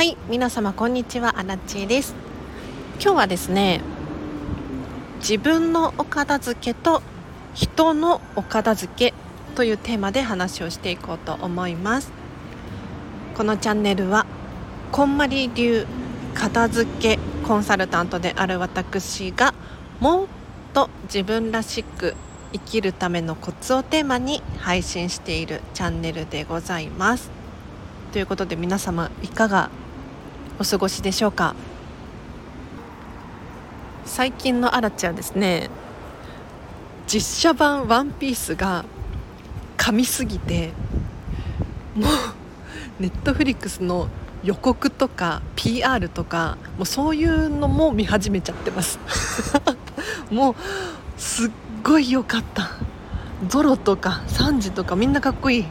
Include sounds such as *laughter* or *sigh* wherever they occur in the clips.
はい皆様こんにちは。アラチです。今日はですね自分のお片付けと人のお片付けというテーマで話をしていこうと思います。このチャンネルはこんまり流片付けコンサルタントである私がもっと自分らしく生きるためのコツをテーマに配信しているチャンネルでございます。ということで皆様いかがお過ごしでしょうか？最近のアラチはですね。実写版「ワンピースが噛みすぎてもうネットフリックスの予告とか PR とかもうそういうのも見始めちゃってます。*laughs* もうすっごい良かった。ゾロとかサンジとかみんなかっこい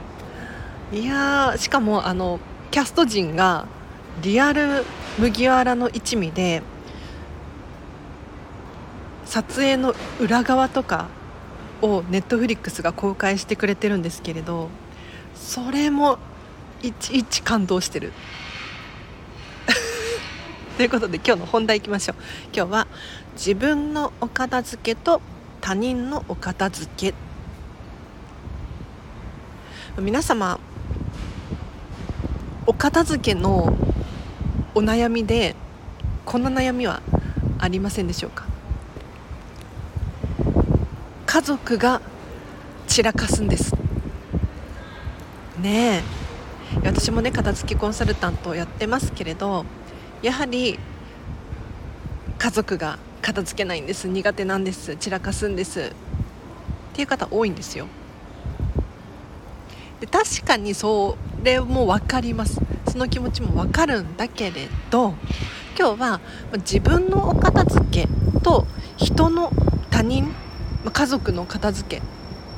い。いやしかもあのキャスト陣がリアル麦わらの一味で撮影の裏側とかをネットフリックスが公開してくれてるんですけれどそれもいちいち感動してる。*laughs* ということで今日の本題いきましょう。今日は自分のお片付けと他人のお片付け。皆様お片付けのお悩みでこんな悩みはありませんでしょうか？家族が散らかすんです。ねえ。私もね片付けコンサルタントをやってますけれどやはり家族が片付けないんです。苦手なんです。散らかすんです。っていう方多いんですよ。で確かにそれも分かります。その気持ちも分かるんだけれど今日は自分のお片付けと人の他人家族の片付け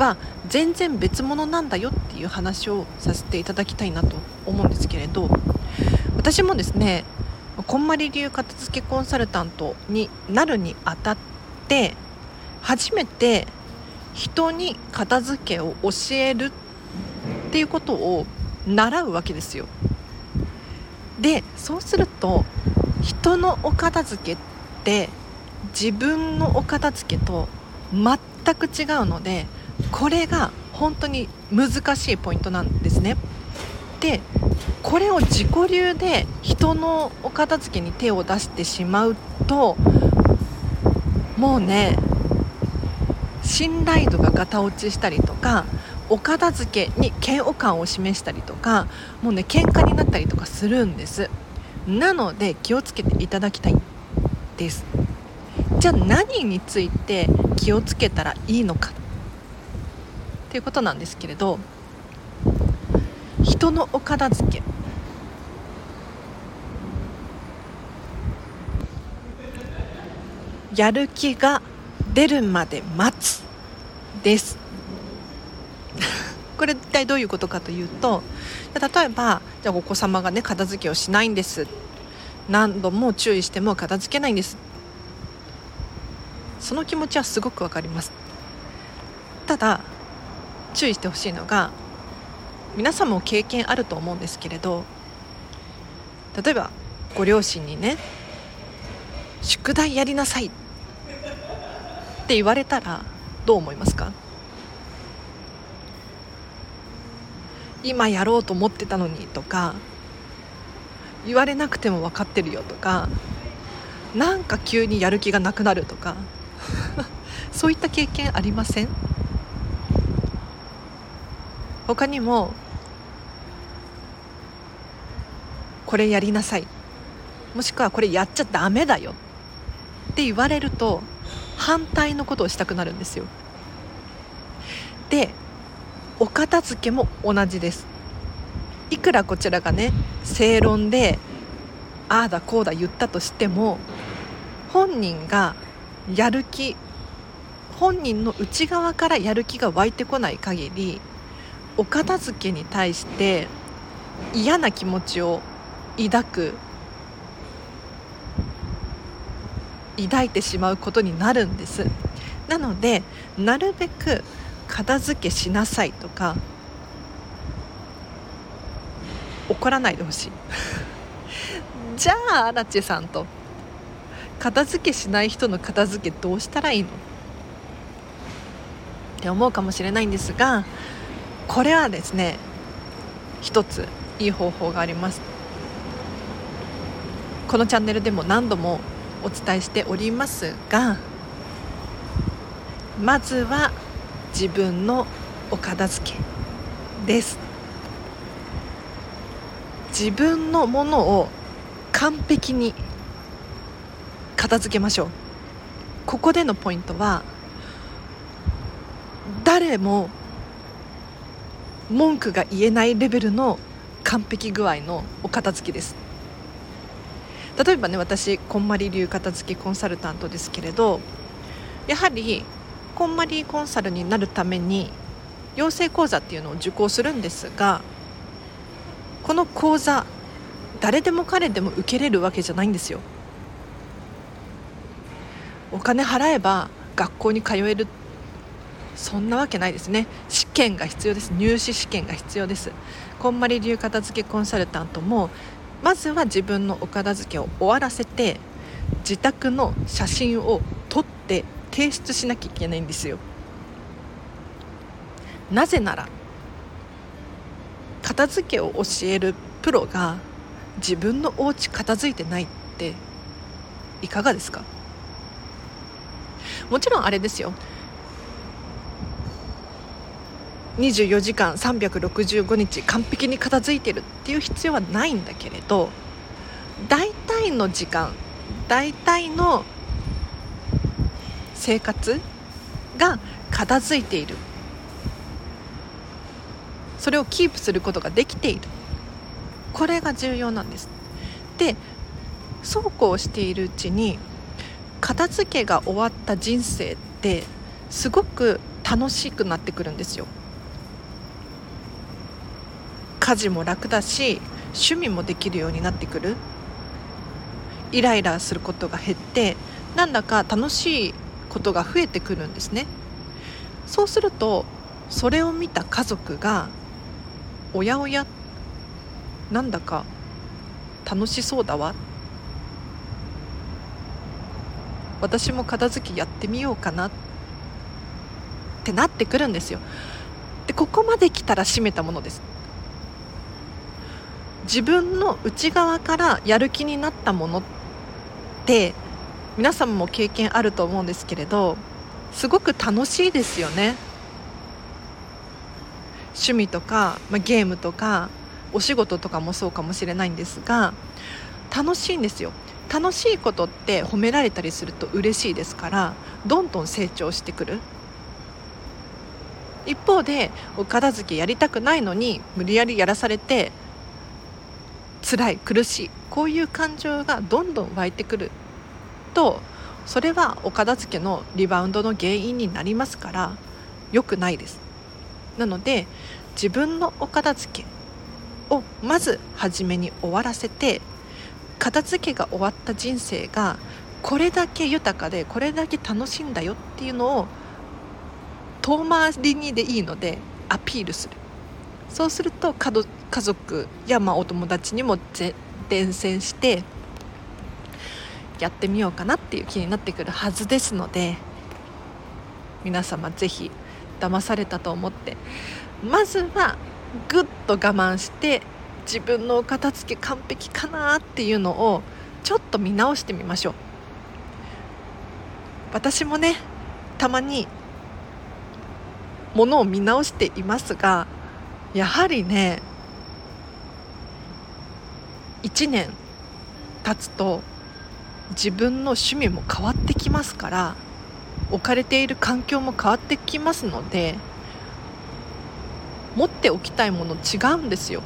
は全然別物なんだよっていう話をさせていただきたいなと思うんですけれど私もですねこんまり流片付けコンサルタントになるにあたって初めて人に片付けを教えるっていうことを習うわけですよ。でそうすると人のお片付けって自分のお片付けと全く違うのでこれが本当に難しいポイントなんですね。でこれを自己流で人のお片付けに手を出してしまうともうね信頼度がガタ落ちしたりとかお片付けに嫌悪感を示したりとかもうね喧嘩になったりとかするんです。なので気をつけていただきたいです。じゃあ何について気をつけたらいいのか。っていうことなんですけれど人のお片付け。やる気が出るまで待つ。です。これ一体どういうことかというと例えばじゃあお子様がね片付けをしないんです。何度も注意しても片付けないんです。その気持ちはすごくわかります。ただ注意してほしいのが皆さんも経験あると思うんですけれど例えばご両親にね宿題やりなさいって言われたらどう思いますか？今やろうと思ってたのにとか言われなくても分かってるよとかなんか急にやる気がなくなるとか *laughs* そういった経験ありません？他にもこれやりなさい。もしくはこれやっちゃダメだよ。って言われると反対のことをしたくなるんですよ。でお片付けも同じです。いくらこちらがね正論でああだこうだ言ったとしても本人がやる気本人の内側からやる気が湧いてこない限りお片付けに対して嫌な気持ちを抱く抱いてしまうことになるんです。なのでなるべく片付けしなさいとか怒らないでほしい。*laughs* じゃあアラチェさんと片付けしない人の片付けどうしたらいいの？って思うかもしれないんですがこれはですね一ついい方法があります。このチャンネルでも何度もお伝えしておりますがまずは自分のお片付けです。自分のものを完璧に片付けましょう。ここでのポイントは誰も文句が言えないレベルの完璧具合のお片付けです。例えばね私こんまり流片付けコンサルタントですけれどやはりこんまりコンサルになるために養成講座っていうのを受講するんですがこの講座誰でも彼でも受けれるわけじゃないんですよ。お金払えば学校に通える。そんなわけないですね。試験が必要です。入試試験が必要です。こんまり流片付けコンサルタントもまずは自分のお片付けを終わらせて自宅の写真を提出しなきゃいけないんですよ。なぜなら片付けを教えるプロが自分のお家片付いてないっていかがですか？もちろんあれですよ。24時間365日完璧に片付いてるっていう必要はないんだけれど大体の時間大体の生活が片付いている。それをキープすることができている。これが重要なんです。でそうこうしているうちに片付けが終わった人生ってすごく楽しくなってくるんですよ。家事も楽だし趣味もできるようになってくる。イライラすることが減ってなんだか楽しいことが増えてくるんですね。そうするとそれを見た家族がおやおやなんだか楽しそうだわ。私も片付けやってみようかな。ってなってくるんですよ。でここまで来たら閉めたものです。自分の内側からやる気になったものって皆さんも経験あると思うんですけれどすごく楽しいですよね。趣味とか、まあ、ゲームとかお仕事とかもそうかもしれないんですが楽しいんですよ。楽しいことって褒められたりすると嬉しいですからどんどん成長してくる。一方でお片付けやりたくないのに無理やりやらされて辛い苦しいこういう感情がどんどん湧いてくる。とそれはお片付けのリバウンドの原因になりますから良くないです。なので自分のお片付けをまず初めに終わらせて片付けが終わった人生がこれだけ豊かでこれだけ楽しいんだよっていうのを遠回りにでいいのでアピールする。そうすると家族やまあお友達にも伝染してやってみようかなっていう気になってくるはずですので皆様是非騙されたと思って。まずはぐっと我慢して自分のお片付け完璧かなっていうのをちょっと見直してみましょう。私もねたまにものを見直していますがやはりね1年経つと自分の趣味も変わってきますから置かれている環境も変わってきますので持っておきたいもの違うんですよ。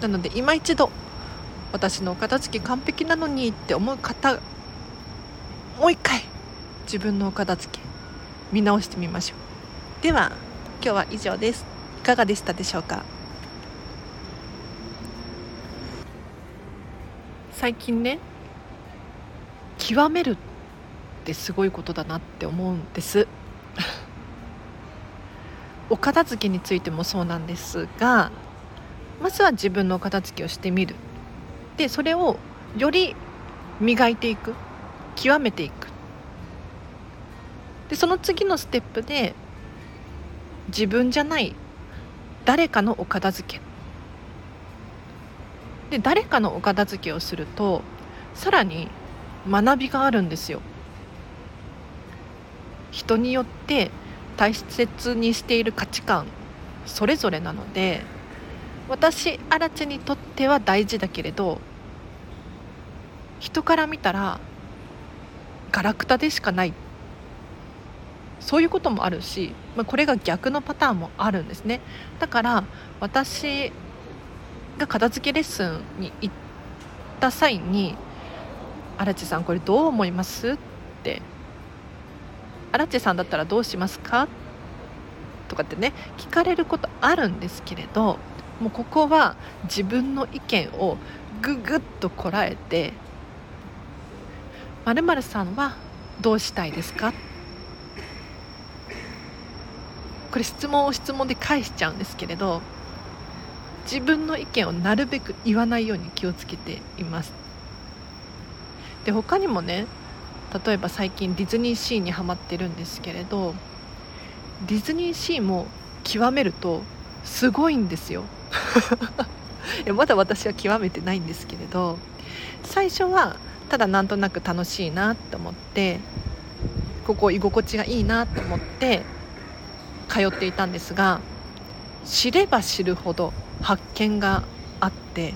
なので今一度私のお片付け完璧なのにって思う方もう一回自分のお片付け見直してみましょう。では今日は以上です。いかがでしたでしょうか？最近ね極めるってすごいことだなって思うんです。*laughs* お片付けについてもそうなんですがまずは自分のお片付けをしてみる。でそれをより磨いていく。極めていく。でその次のステップで自分じゃない誰かのお片付け。で誰かのお片付けをするとさらに学びがあるんですよ。人によって大切にしている価値観それぞれなので私アラチェにとっては大事だけれど人から見たらガラクタでしかない。そういうこともあるし、まあ、これが逆のパターンもあるんですね。だから私が片付けレッスンに行った際に「荒地さんこれどう思います?」って「荒地さんだったらどうしますか?」とかってね聞かれることあるんですけれどもうここは自分の意見をぐぐっとこらえて「まるさんはどうしたいですか?」これ質問を質問で返しちゃうんですけれど自分の意見をなるべく言わないように気をつけていますで他にもね例えば最近ディズニーシーにハマってるんですけれどディズニーシーも極めるとすごいんですよ。*laughs* いやまだ私は極めてないんですけれど最初はただなんとなく楽しいなって思ってここ居心地がいいなって思って通っていたんですが知れば知るほど発見があって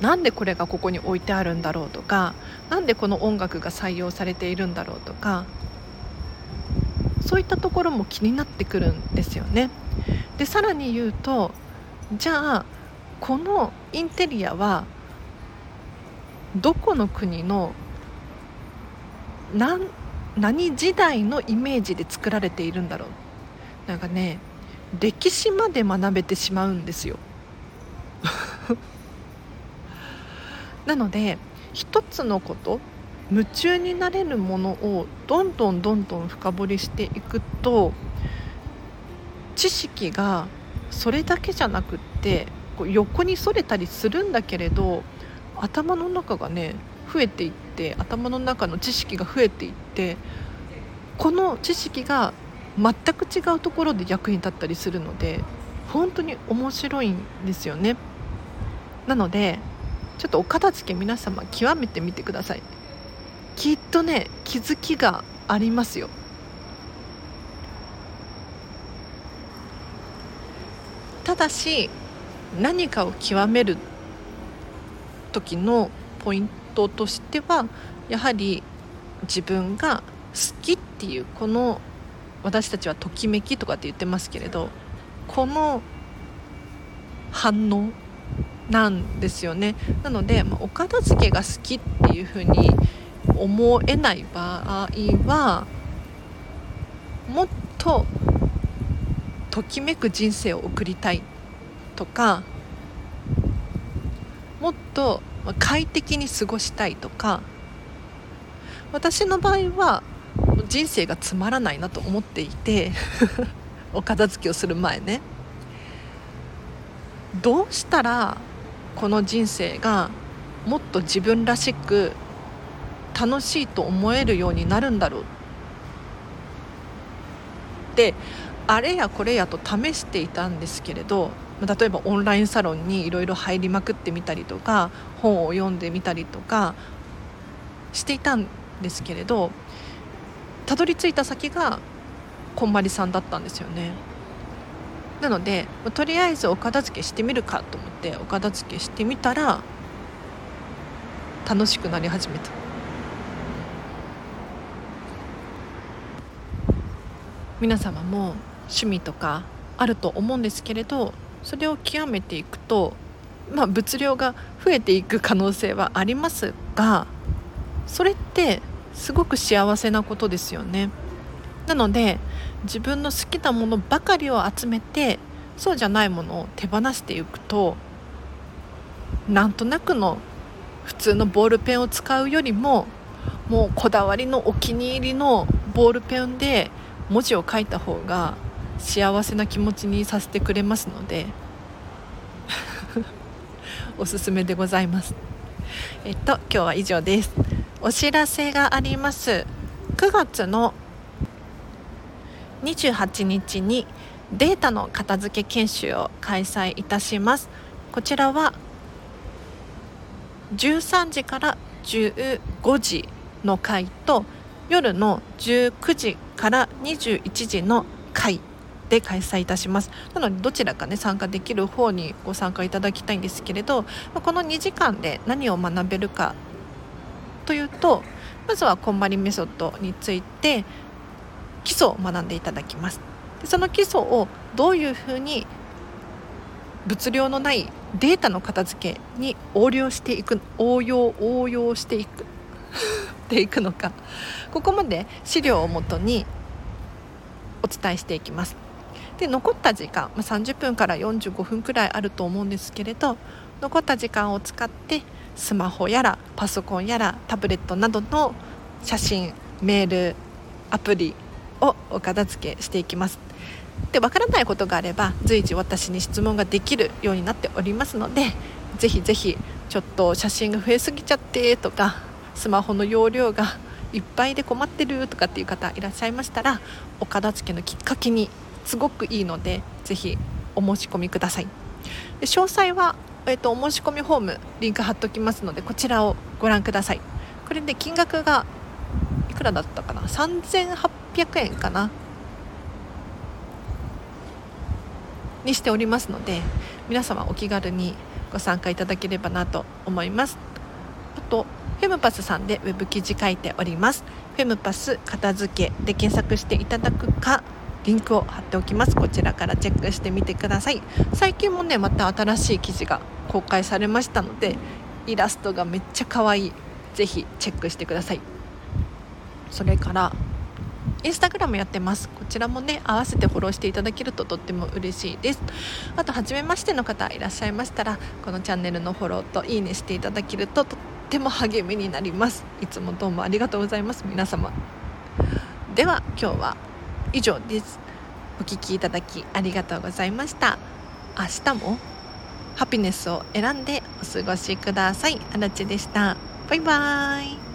なんでこれがここに置いてあるんだろうとか何でこの音楽が採用されているんだろうとかそういったところも気になってくるんですよね。でさらに言うとじゃあこのインテリアはどこの国の何何時代のイメージで作られているんだろうなんかね歴史まで学べてしまうんですよなので一つのこと夢中になれるものをどんどんどんどん深掘りしていくと知識がそれだけじゃなくってこう横にそれたりするんだけれど頭の中がね増えていって頭の中の知識が増えていってこの知識が全く違うところで役に立ったりするので本当に面白いんですよね。なのでちょっとお片付け皆様極めてみてください。きっとね気づきがありますよ。ただし何かを極める時のポイントとしてはやはり自分が好きっていうこの私たちはときめきとかって言ってますけれどこの反応なんですよね。なので、まあ、お片付けが好きっていうふうに思えない場合はもっとときめく人生を送りたいとかもっと快適に過ごしたいとか私の場合は人生がつまらないなと思っていて *laughs* お片付けをする前ね。どうしたらこの人生がもっと自分らしく楽しいと思えるようになるんだろうってあれやこれやと試していたんですけれど例えばオンラインサロンにいろいろ入りまくってみたりとか本を読んでみたりとかしていたんですけれどたどり着いた先がこんまりさんだったんですよね。なのでとりあえずお片付けしてみるかと思ってお片付けしてみたら楽しくなり始めた。皆様も趣味とかあると思うんですけれどそれを極めていくとまあ物量が増えていく可能性はありますがそれってすごく幸せなことですよね。なので自分の好きなものばかりを集めてそうじゃないものを手放していくとなんとなくの普通のボールペンを使うよりももうこだわりのお気に入りのボールペンで文字を書いた方が幸せな気持ちにさせてくれますので *laughs* おすすめでございます。えっと今日は以上です。お知らせがあります。9月の28日にデータの片付け研修を開催いたします。こちらは13時から15時の回と夜の19時から21時の回で開催いたします。なのでどちらかね参加できる方にご参加いただきたいんですけれどこの2時間で何を学べるかというとまずはこんまりメソッドについて基礎を学んでいただきます。でその基礎をどういうふうに物量のないデータの片付けに応用していく応用応用していく *laughs* ていくのか。ここまで資料をもとにお伝えしていきます。で残った時間、まあ、30分から45分くらいあると思うんですけれど残った時間を使ってスマホやらパソコンやらタブレットなどの写真メールアプリをお片付けしていきます。でわからないことがあれば随時私に質問ができるようになっておりますのでぜひぜひちょっと写真が増えすぎちゃってとかスマホの容量がいっぱいで困ってるとかっていう方いらっしゃいましたらお片付けのきっかけにすごくいいのでぜひお申し込みください。で詳細は、えーと、お申し込みフォームリンク貼っておきますのでこちらをご覧ください。これで金額がいくらだったかな？3800 600円かな。にしておりますので皆様お気軽にご参加いただければなと思います。あとフェムパスさんでウェブ記事書いております。フェムパス片付けで検索していただくかリンクを貼っておきます。こちらからチェックしてみてください。最近もねまた新しい記事が公開されましたのでイラストがめっちゃ可愛い。ぜひチェックしてください。それからインスタグラムやってます。こちらもね合わせてフォローしていただけるととっても嬉しいです。あと初めましての方いらっしゃいましたらこのチャンネルのフォローといいねしていただけるととっても励みになります。いつもどうもありがとうございます。皆様。では今日は以上です。お聴きいただきありがとうございました。明日もハピネスを選んでお過ごしください。あらちでした。バイバーイ。